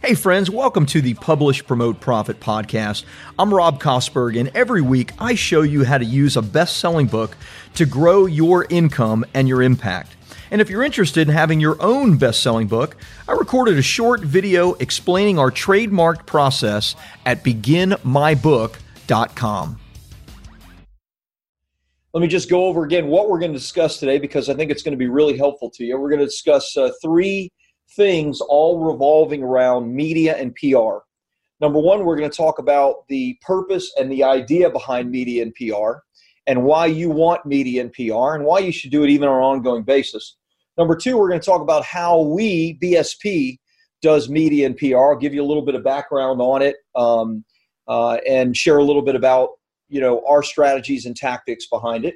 Hey, friends, welcome to the Publish, Promote, Profit podcast. I'm Rob Kosberg, and every week I show you how to use a best selling book to grow your income and your impact. And if you're interested in having your own best selling book, I recorded a short video explaining our trademarked process at beginmybook.com. Let me just go over again what we're going to discuss today because I think it's going to be really helpful to you. We're going to discuss uh, three things all revolving around media and PR. Number one, we're going to talk about the purpose and the idea behind media and PR and why you want media and PR and why you should do it even on an ongoing basis. Number two, we're going to talk about how we, BSP, does media and PR. I'll give you a little bit of background on it um, uh, and share a little bit about you know our strategies and tactics behind it.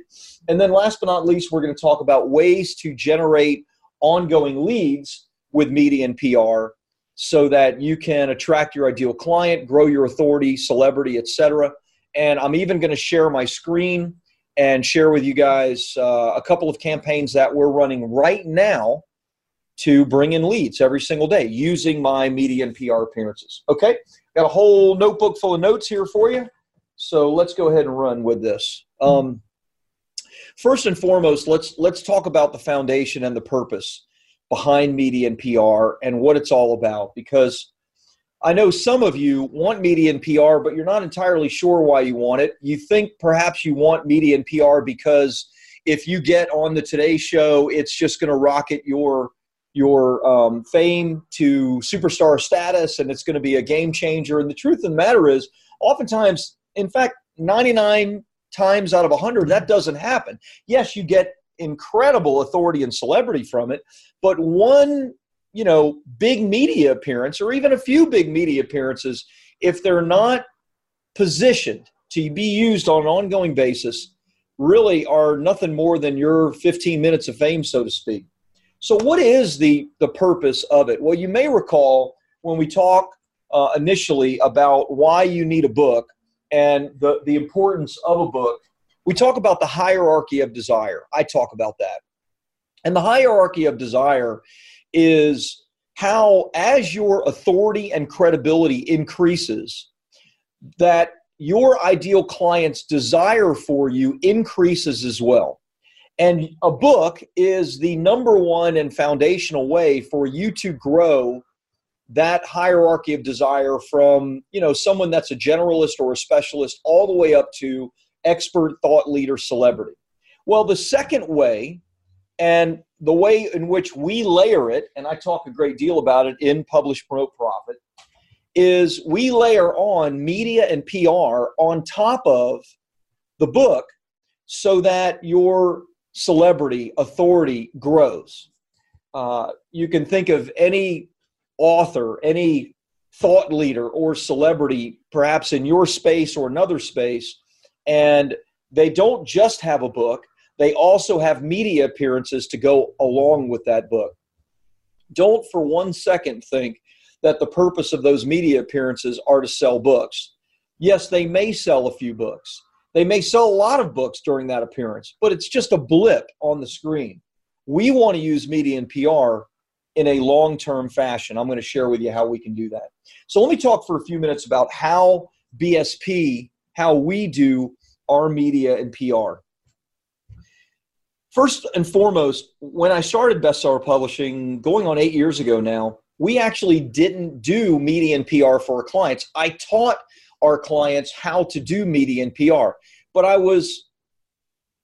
And then last but not least, we're going to talk about ways to generate ongoing leads with media and PR so that you can attract your ideal client, grow your authority, celebrity, etc. And I'm even going to share my screen and share with you guys uh, a couple of campaigns that we're running right now to bring in leads every single day using my media and PR appearances. Okay, got a whole notebook full of notes here for you. So let's go ahead and run with this. Um, first and foremost, let's let's talk about the foundation and the purpose behind media and PR and what it's all about because I know some of you want media and PR, but you're not entirely sure why you want it. You think perhaps you want media and PR because if you get on the Today Show, it's just going to rocket your your um, fame to superstar status, and it's going to be a game changer. And the truth of the matter is, oftentimes, in fact, 99 times out of 100, that doesn't happen. Yes, you get incredible authority and celebrity from it, but one, you know, big media appearance or even a few big media appearances, if they're not positioned to be used on an ongoing basis, really are nothing more than your 15 minutes of fame, so to speak. So, what is the the purpose of it? Well, you may recall when we talk uh, initially about why you need a book and the the importance of a book we talk about the hierarchy of desire. I talk about that. And the hierarchy of desire is how, as your authority and credibility increases, that your ideal client's desire for you increases as well. And a book is the number one and foundational way for you to grow that hierarchy of desire from, you know, someone that's a generalist or a specialist all the way up to expert, thought leader, celebrity. Well, the second way, and the way in which we layer it, and I talk a great deal about it in Publish, Promote, Profit, is we layer on media and PR on top of the book so that your celebrity authority grows. Uh, you can think of any author, any thought leader or celebrity, perhaps in your space or another space, and they don't just have a book, they also have media appearances to go along with that book. Don't for one second think that the purpose of those media appearances are to sell books. Yes, they may sell a few books. They may sell a lot of books during that appearance, but it's just a blip on the screen. We want to use media and PR in a long term fashion. I'm going to share with you how we can do that. So, let me talk for a few minutes about how BSP how we do our media and PR. First and foremost, when I started bestseller publishing going on eight years ago now, we actually didn't do media and PR for our clients. I taught our clients how to do media and PR, but I was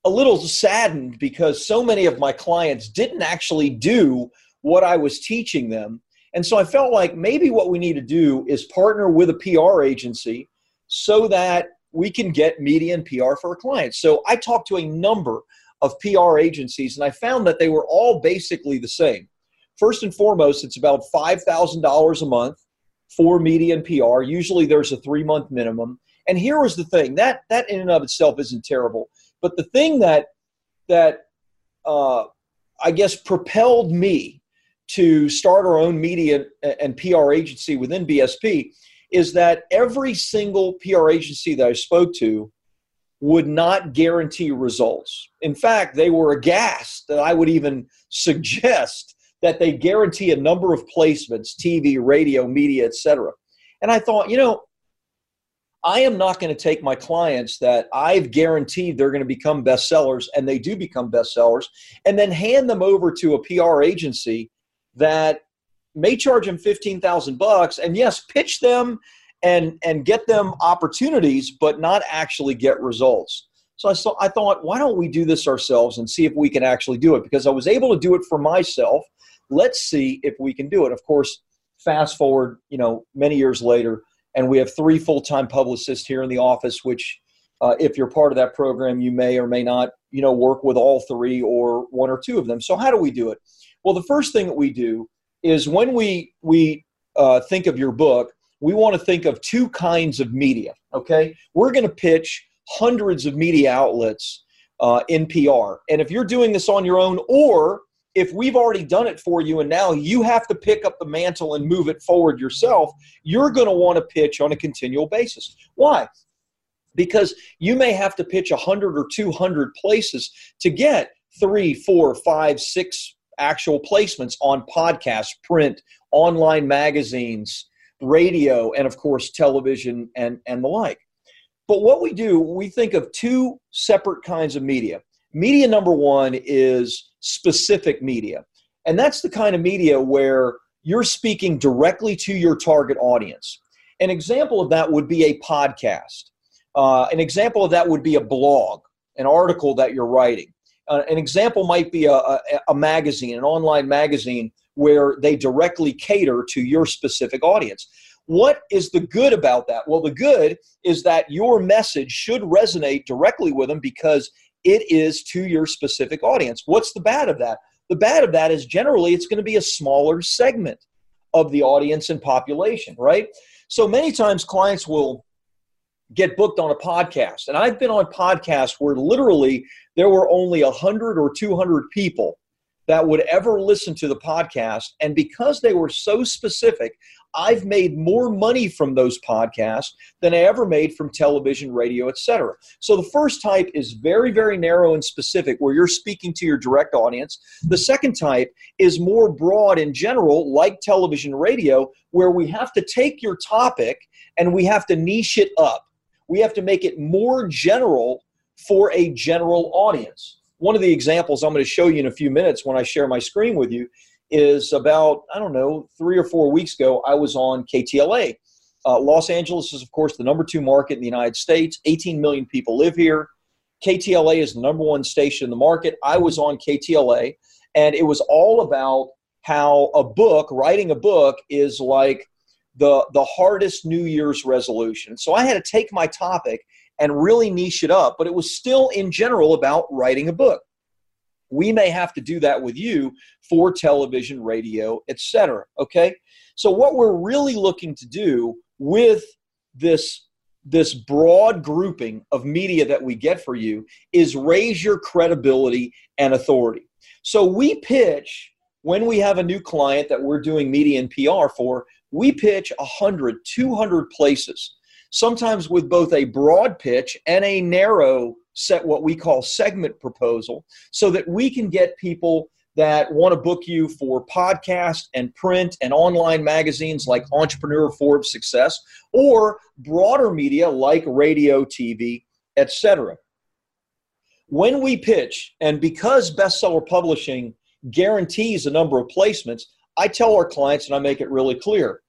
a little saddened because so many of my clients didn't actually do what I was teaching them. And so I felt like maybe what we need to do is partner with a PR agency so that we can get media and PR for our clients. So I talked to a number of PR agencies and I found that they were all basically the same. First and foremost, it's about $5,000 a month for media and PR. Usually there's a three month minimum. And here was the thing that, that in and of itself isn't terrible. But the thing that, that uh, I guess propelled me to start our own media and PR agency within BSP is that every single PR agency that I spoke to would not guarantee results. In fact, they were aghast that I would even suggest that they guarantee a number of placements, TV, radio, media, etc. And I thought, you know, I am not going to take my clients that I've guaranteed they're going to become bestsellers, and they do become bestsellers, and then hand them over to a PR agency that may charge them fifteen thousand bucks, and yes, pitch them and and get them opportunities, but not actually get results. So I, saw, I thought, why don't we do this ourselves and see if we can actually do it? Because I was able to do it for myself. Let's see if we can do it. Of course, fast forward, you know, many years later, and we have three full-time publicists here in the office. Which, uh, if you're part of that program, you may or may not, you know, work with all three or one or two of them. So how do we do it? Well, the first thing that we do is when we we uh, think of your book, we want to think of two kinds of media. Okay, we're going to pitch hundreds of media outlets uh, in PR. And if you're doing this on your own, or if we've already done it for you and now you have to pick up the mantle and move it forward yourself, you're going to want to pitch on a continual basis. Why? Because you may have to pitch 100 or 200 places to get three, four, five, six actual placements on podcasts, print, online magazines, radio, and of course, television and, and the like. But what we do, we think of two separate kinds of media. Media number one is specific media. And that's the kind of media where you're speaking directly to your target audience. An example of that would be a podcast. Uh, an example of that would be a blog, an article that you're writing. Uh, an example might be a, a, a magazine, an online magazine where they directly cater to your specific audience. What is the good about that? Well, the good is that your message should resonate directly with them because it is to your specific audience. What's the bad of that? The bad of that is generally it's going to be a smaller segment of the audience and population, right? So many times clients will get booked on a podcast. And I've been on podcasts where literally there were only 100 or 200 people that would ever listen to the podcast. And because they were so specific, I've made more money from those podcasts than I ever made from television, radio, etc. So the first type is very, very narrow and specific, where you're speaking to your direct audience. The second type is more broad in general, like television, radio, where we have to take your topic and we have to niche it up. We have to make it more general for a general audience. One of the examples I'm going to show you in a few minutes when I share my screen with you is about, I don't know, three or four weeks ago, I was on KTLA. Uh, Los Angeles is, of course, the number two market in the United States. 18 million people live here. KTLA is the number one station in the market. I was on KTLA, and it was all about how a book, writing a book, is like the, the hardest New Year's resolution. So I had to take my topic and really niche it up, but it was still in general about writing a book. We may have to do that with you for television, radio, etc. Okay? So what we're really looking to do with this this broad grouping of media that we get for you is raise your credibility and authority. So we pitch when we have a new client that we're doing media and PR for, we pitch 100, 200 places, sometimes with both a broad pitch and a narrow set what we call segment proposal so that we can get people that want to book you for podcast and print and online magazines like Entrepreneur Forbes Success or broader media like radio, TV, etc. When we pitch, and because bestseller publishing guarantees a number of placements, I tell our clients and I make it really clear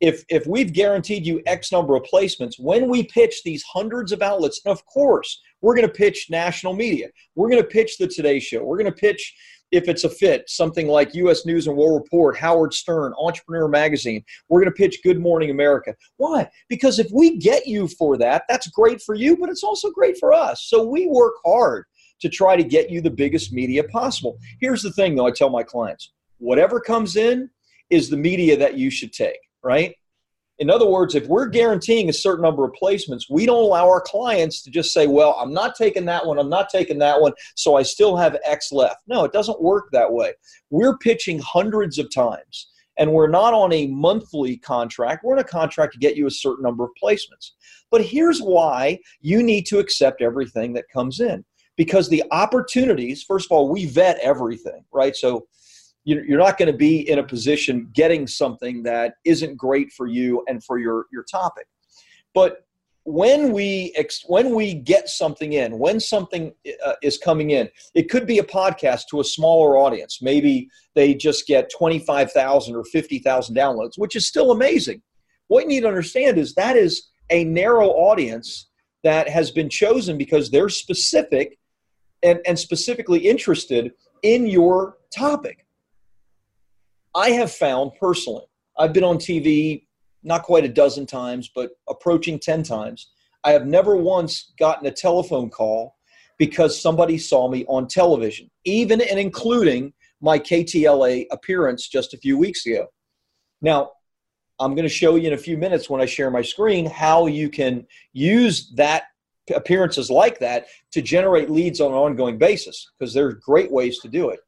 if if we've guaranteed you x number of placements when we pitch these hundreds of outlets and of course we're going to pitch national media we're going to pitch the today show we're going to pitch if it's a fit something like us news and world report howard stern entrepreneur magazine we're going to pitch good morning america. Why? Because if we get you for that that's great for you but it's also great for us. So we work hard to try to get you the biggest media possible here's the thing though i tell my clients whatever comes in is the media that you should take right? In other words, if we're guaranteeing a certain number of placements, we don't allow our clients to just say, well, I'm not taking that one, I'm not taking that one, so I still have X left. No, it doesn't work that way. We're pitching hundreds of times, and we're not on a monthly contract. We're in a contract to get you a certain number of placements. But here's why you need to accept everything that comes in because the opportunities, first of all, we vet everything, right? So you're not going to be in a position getting something that isn't great for you and for your your topic. But when we when we get something in when something uh, is coming in it could be a podcast to a smaller audience. Maybe they just get 25,000 or 50,000 downloads which is still amazing. What you need to understand is that is a narrow audience that has been chosen because they're specific and, and specifically interested in your topic i have found personally i've been on tv not quite a dozen times, but approaching 10 times. I have never once gotten a telephone call because somebody saw me on television, even and including my KTLA appearance just a few weeks ago. Now, I'm going to show you in a few minutes when I share my screen how you can use that appearances like that to generate leads on an ongoing basis because there's great ways to do it.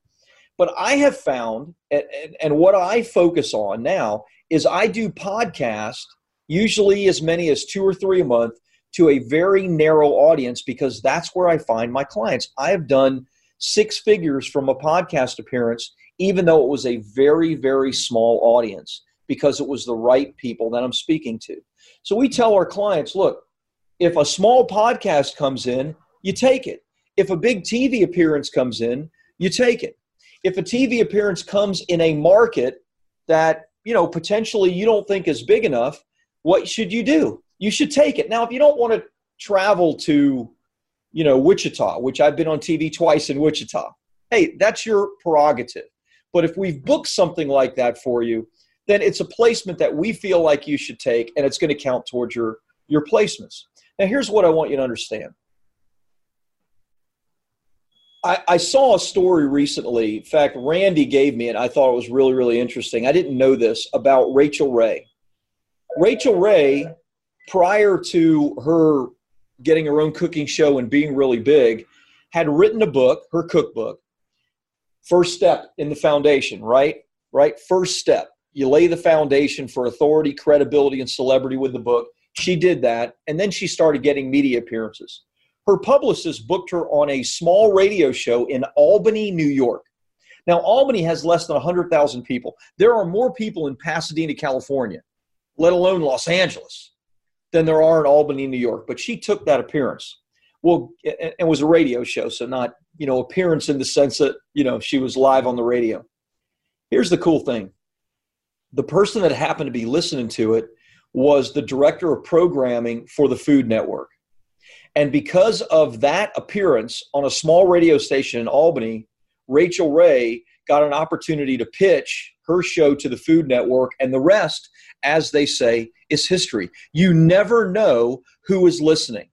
But I have found, and, and what I focus on now is I do podcast, usually as many as two or three a month, to a very narrow audience because that's where I find my clients. I have done six figures from a podcast appearance, even though it was a very, very small audience because it was the right people that I'm speaking to. So we tell our clients look, if a small podcast comes in, you take it. If a big TV appearance comes in, you take it. If a TV appearance comes in a market that you know potentially you don't think is big enough what should you do you should take it now if you don't want to travel to you know wichita which i've been on tv twice in wichita hey that's your prerogative but if we've booked something like that for you then it's a placement that we feel like you should take and it's going to count towards your your placements now here's what i want you to understand I, I, saw a story recently. In fact, Randy gave me it. I thought it was really, really interesting. I didn't know this about Rachael Ray. Rachael Ray, prior to her getting her own cooking show and being really big, had written a book, her cookbook. First step in the foundation, right? Right? First step. You lay the foundation for authority, credibility, and celebrity with the book. She did that. And then she started getting media appearances her publicist booked her on a small radio show in Albany, New York. Now, Albany has less than 100,000 people. There are more people in Pasadena, California, let alone Los Angeles, than there are in Albany, New York. But she took that appearance. Well, it was a radio show, so not, you know, appearance in the sense that, you know, she was live on the radio. Here's the cool thing the person that happened to be listening to it was the director of programming for the Food Network. And because of that appearance on a small radio station in Albany, Rachael Ray got an opportunity to pitch her show to the Food Network, and the rest, as they say, is history. You never know who is listening.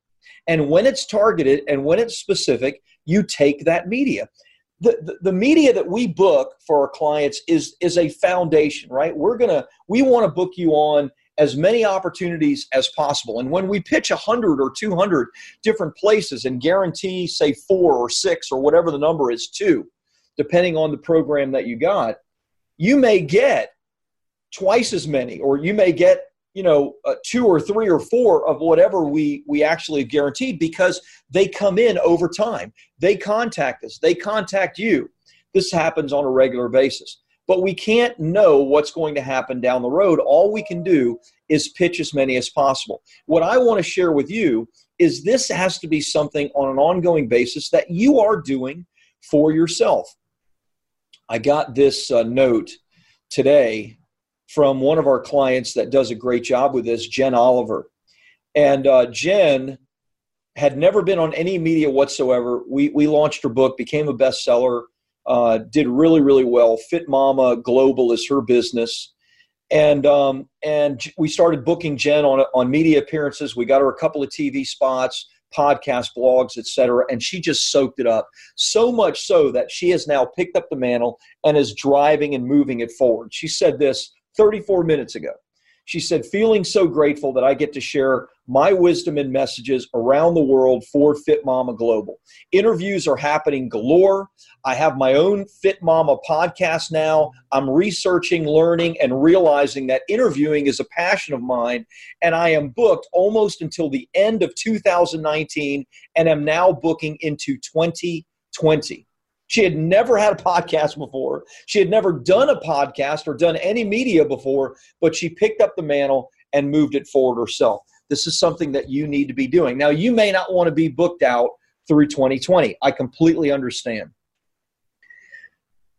And when it's targeted and when it's specific, you take that media. The, the, the, media that we book for our clients is is a foundation right we're gonna we want to book you on as many opportunities as possible. And when we pitch 100 or 200 different places and guarantee, say, four or six or whatever the number is, two, depending on the program that you got, you may get twice as many, or you may get you know uh, two or three or four of whatever we we actually guaranteed because they come in over time. They contact us. They contact you. This happens on a regular basis but we can't know what's going to happen down the road. All we can do is pitch as many as possible. What I want to share with you is this has to be something on an ongoing basis that you are doing for yourself. I got this uh, note today from one of our clients that does a great job with this, Jen Oliver. And uh, Jen had never been on any media whatsoever. We, we launched her book, became a bestseller uh, did really really well. Fit Mama Global is her business, and um, and we started booking Jen on on media appearances. We got her a couple of TV spots, podcast, blogs, etc., and she just soaked it up so much so that she has now picked up the mantle and is driving and moving it forward. She said this 34 minutes ago. She said, feeling so grateful that I get to share my wisdom and messages around the world for Fit Mama Global. Interviews are happening galore. I have my own Fit Mama podcast now. I'm researching, learning, and realizing that interviewing is a passion of mine. And I am booked almost until the end of 2019 and am now booking into 2020. She had never had a podcast before. She had never done a podcast or done any media before, but she picked up the mantle and moved it forward herself. This is something that you need to be doing. Now, you may not want to be booked out through 2020. I completely understand.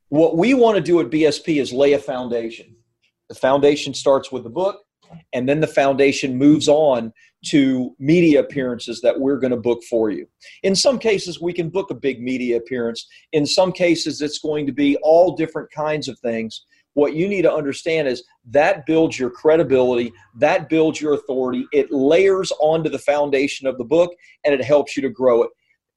What we want to do at BSP is lay a foundation. The foundation starts with the book, and then the foundation moves on to media appearances that we're going to book for you. In some cases, we can book a big media appearance. In some cases, it's going to be all different kinds of things. What you need to understand is that builds your credibility, that builds your authority, it layers onto the foundation of the book, and it helps you to grow it.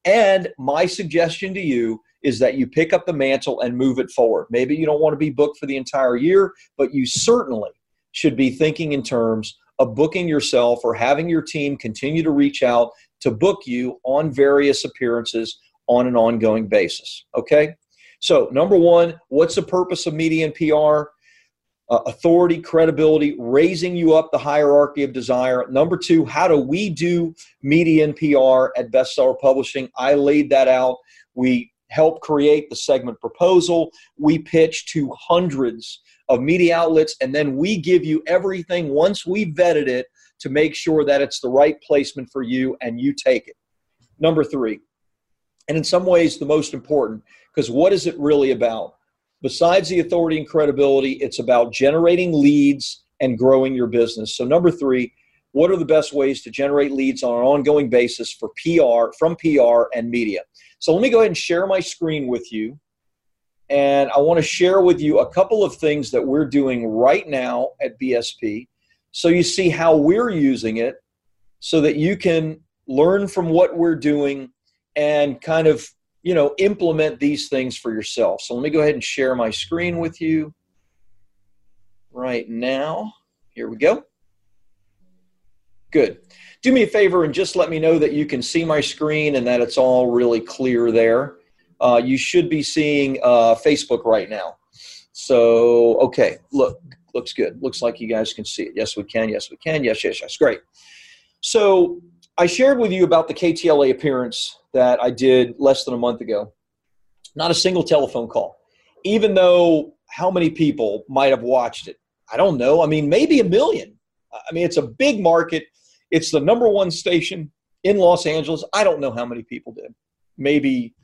And my suggestion to you is that you pick up the mantle and move it forward. Maybe you don't want to be booked for the entire year, but you certainly should be thinking in terms of booking yourself or having your team continue to reach out to book you on various appearances on an ongoing basis. Okay? So, number one, what's the purpose of media and PR? Uh, authority, credibility, raising you up the hierarchy of desire. Number two, how do we do media and PR at Bestseller Publishing? I laid that out. We help create the segment proposal. We pitch to hundreds of media outlets, and then we give you everything once we vetted it to make sure that it's the right placement for you and you take it. Number three, and in some ways the most important, because what is it really about? Besides the authority and credibility, it's about generating leads and growing your business. So, number three, what are the best ways to generate leads on an ongoing basis for PR, from PR and media? So, let me go ahead and share my screen with you. And I want to share with you a couple of things that we're doing right now at BSP so you see how we're using it so that you can learn from what we're doing and kind of you know implement these things for yourself. So let me go ahead and share my screen with you right now. Here we go good do me a favor and just let me know that you can see my screen and that it's all really clear there uh, you should be seeing uh, Facebook right now. So, okay, look, looks good. Looks like you guys can see it. Yes, we can. Yes, we can. Yes, yes, yes. Great. So, I shared with you about the KTLA appearance that I did less than a month ago. Not a single telephone call, even though how many people might have watched it? I don't know. I mean, maybe a million. I mean, it's a big market. It's the number one station in Los Angeles. I don't know how many people did. Maybe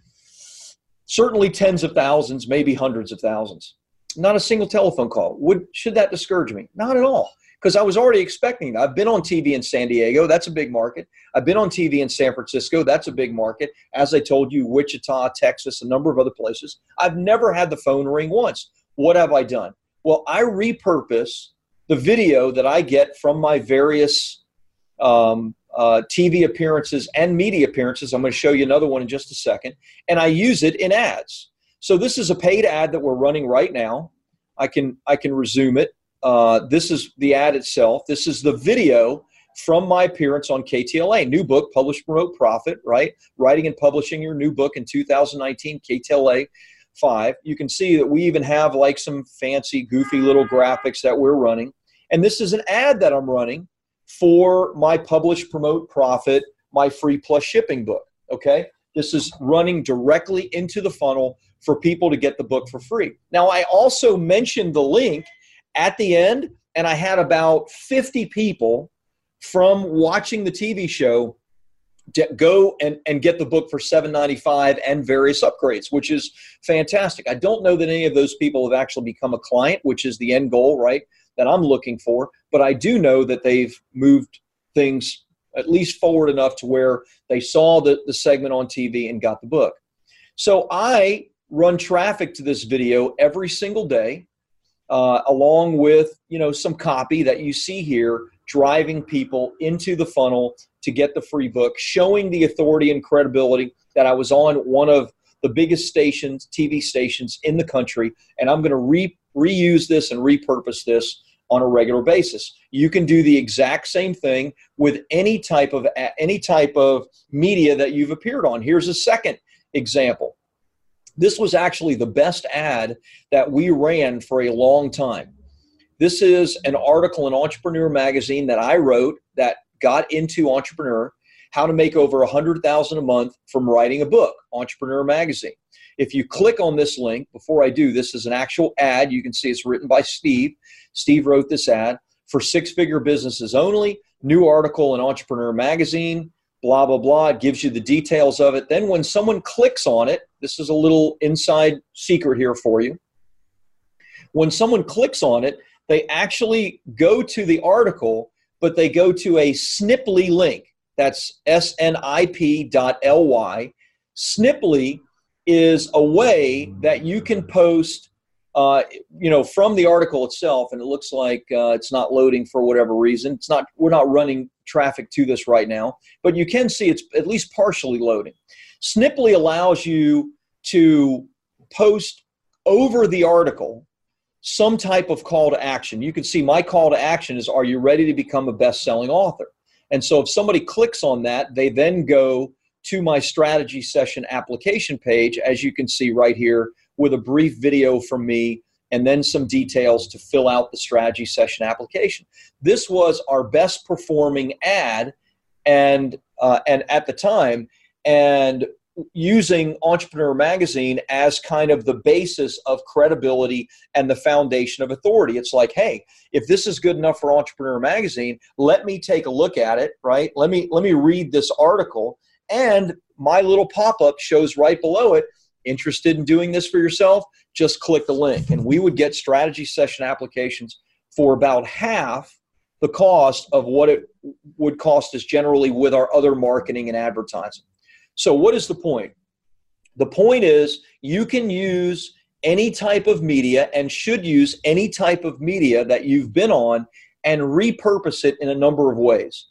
certainly tens of thousands, maybe hundreds of thousands. Not a single telephone call. Would should that discourage me? Not at all. Because I was already expecting that. I've been on TV in San Diego, that's a big market. I've been on TV in San Francisco, that's a big market. As I told you, Wichita, Texas, a number of other places. I've never had the phone ring once. What have I done? Well, I repurpose the video that I get from my various um, uh, TV appearances and media appearances. I'm going to show you another one in just a second. And I use it in ads. So this is a paid ad that we're running right now. I can I can resume it. Uh, this is the ad itself. This is the video from my appearance on KTLA. New book, Publish, Promote, Profit, right? Writing and publishing your new book in 2019, KTLA 5. You can see that we even have like some fancy, goofy little graphics that we're running. And this is an ad that I'm running for my publish, promote, profit, my free plus shipping book. Okay. This is running directly into the funnel for people to get the book for free. Now, I also mentioned the link at the end, and I had about 50 people from watching the TV show go and, and get the book for 795 and various upgrades which is fantastic i don't know that any of those people have actually become a client which is the end goal right that I'm looking for, but I do know that they've moved things at least forward enough to where they saw the, the segment on TV and got the book. So I run traffic to this video every single day, uh, along with you know some copy that you see here, driving people into the funnel to get the free book, showing the authority and credibility that I was on one of the biggest stations, TV stations in the country, and I'm going to re- reuse this and repurpose this on a regular basis. You can do the exact same thing with any type of any type of media that you've appeared on. Here's a second example. This was actually the best ad that we ran for a long time. This is an article in Entrepreneur magazine that I wrote that got into Entrepreneur, how to make over a 100,000 a month from writing a book, Entrepreneur magazine. If you click on this link, before I do, this is an actual ad. You can see it's written by Steve. Steve wrote this ad for six figure businesses only. New article in Entrepreneur Magazine, blah, blah, blah. It gives you the details of it. Then when someone clicks on it, this is a little inside secret here for you. When someone clicks on it, they actually go to the article, but they go to a Sniply link. That's snip.ly. dot L-Y. Sniply is a way that you can post uh, you know, from the article itself, and it looks like uh, it's not loading for whatever reason. It's not. We're not running traffic to this right now, but you can see it's at least partially loading. Sniply allows you to post over the article some type of call to action. You can see my call to action is Are you ready to become a best selling author? And so if somebody clicks on that, they then go to my strategy session application page, as you can see right here, with a brief video from me and then some details to fill out the strategy session application. This was our best performing ad, and uh, and at the time, and using Entrepreneur Magazine as kind of the basis of credibility and the foundation of authority. It's like, hey, if this is good enough for Entrepreneur Magazine, let me take a look at it, right? Let me let me read this article and my little pop-up shows right below it interested in doing this for yourself just click the link and we would get strategy session applications for about half the cost of what it would cost us generally with our other marketing and advertising so, what is the point? The point is you can use any type of media and should use any type of media that you've been on and repurpose it in a number of ways.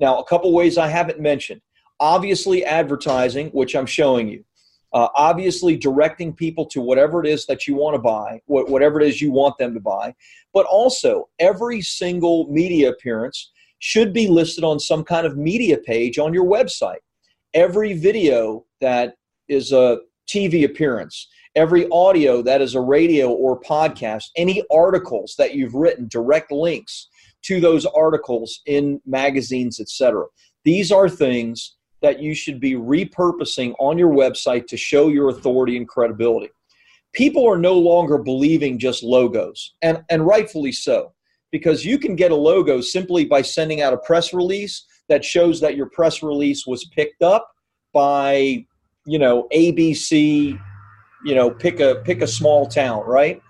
Now, a couple ways I haven't mentioned. Obviously, advertising, which I'm showing you. Uh, obviously, directing people to whatever it is that you want to buy, whatever it is you want them to buy. But also, every single media appearance should be listed on some kind of media page on your website every video that is a TV appearance, every audio that is a radio or podcast, any articles that you've written, direct links to those articles in magazines, etc. These are things that you should be repurposing on your website to show your authority and credibility. People are no longer believing just logos, and, and rightfully so, because you can get a logo simply by sending out a press release that shows that your press release was picked up by you know ABC you know pick a pick a small town right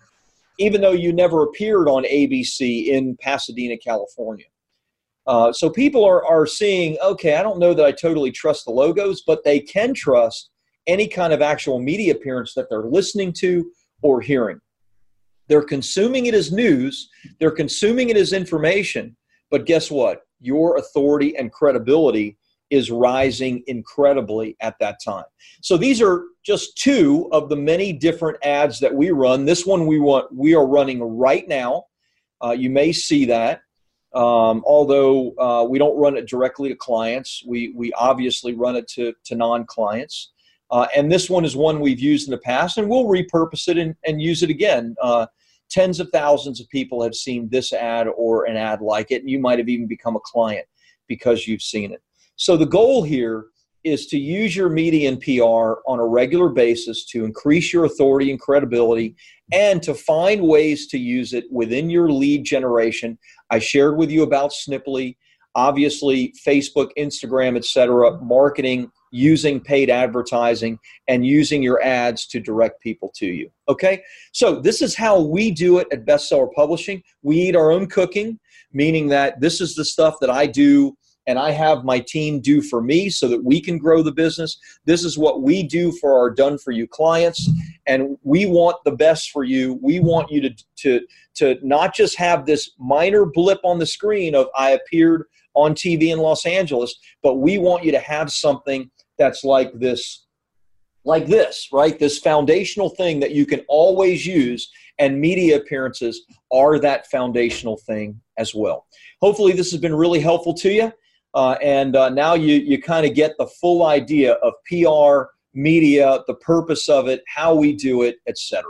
even though you never appeared on ABC in Pasadena California uh, so people are, are seeing okay I don't know that I totally trust the logos but they can trust any kind of actual media appearance that they're listening to or hearing they're consuming it as news they're consuming it as information but guess what your authority and credibility is rising incredibly at that time. So these are just two of the many different ads that we run. This one we want we are running right now. Uh, you may see that. Um, although uh, we don't run it directly to clients, we, we obviously run it to, to non clients. Uh, and this one is one we've used in the past, and we'll repurpose it and, and use it again. Uh, tens of thousands of people have seen this ad or an ad like it, and you might have even become a client because you've seen it. So the goal here is to use your media and PR on a regular basis to increase your authority and credibility and to find ways to use it within your lead generation. I shared with you about Sniply, obviously Facebook, Instagram, etc., marketing using paid advertising and using your ads to direct people to you. Okay? So, this is how we do it at Bestseller Publishing. We eat our own cooking, meaning that this is the stuff that I do and I have my team do for me so that we can grow the business. This is what we do for our done for you clients and we want the best for you. We want you to to to not just have this minor blip on the screen of I appeared on TV in Los Angeles, but we want you to have something that's like this like this, right? This foundational thing that you can always use and media appearances are that foundational thing as well. Hopefully this has been really helpful to you. Uh, and uh, now you, you kind of get the full idea of PR, media, the purpose of it, how we do it, etc.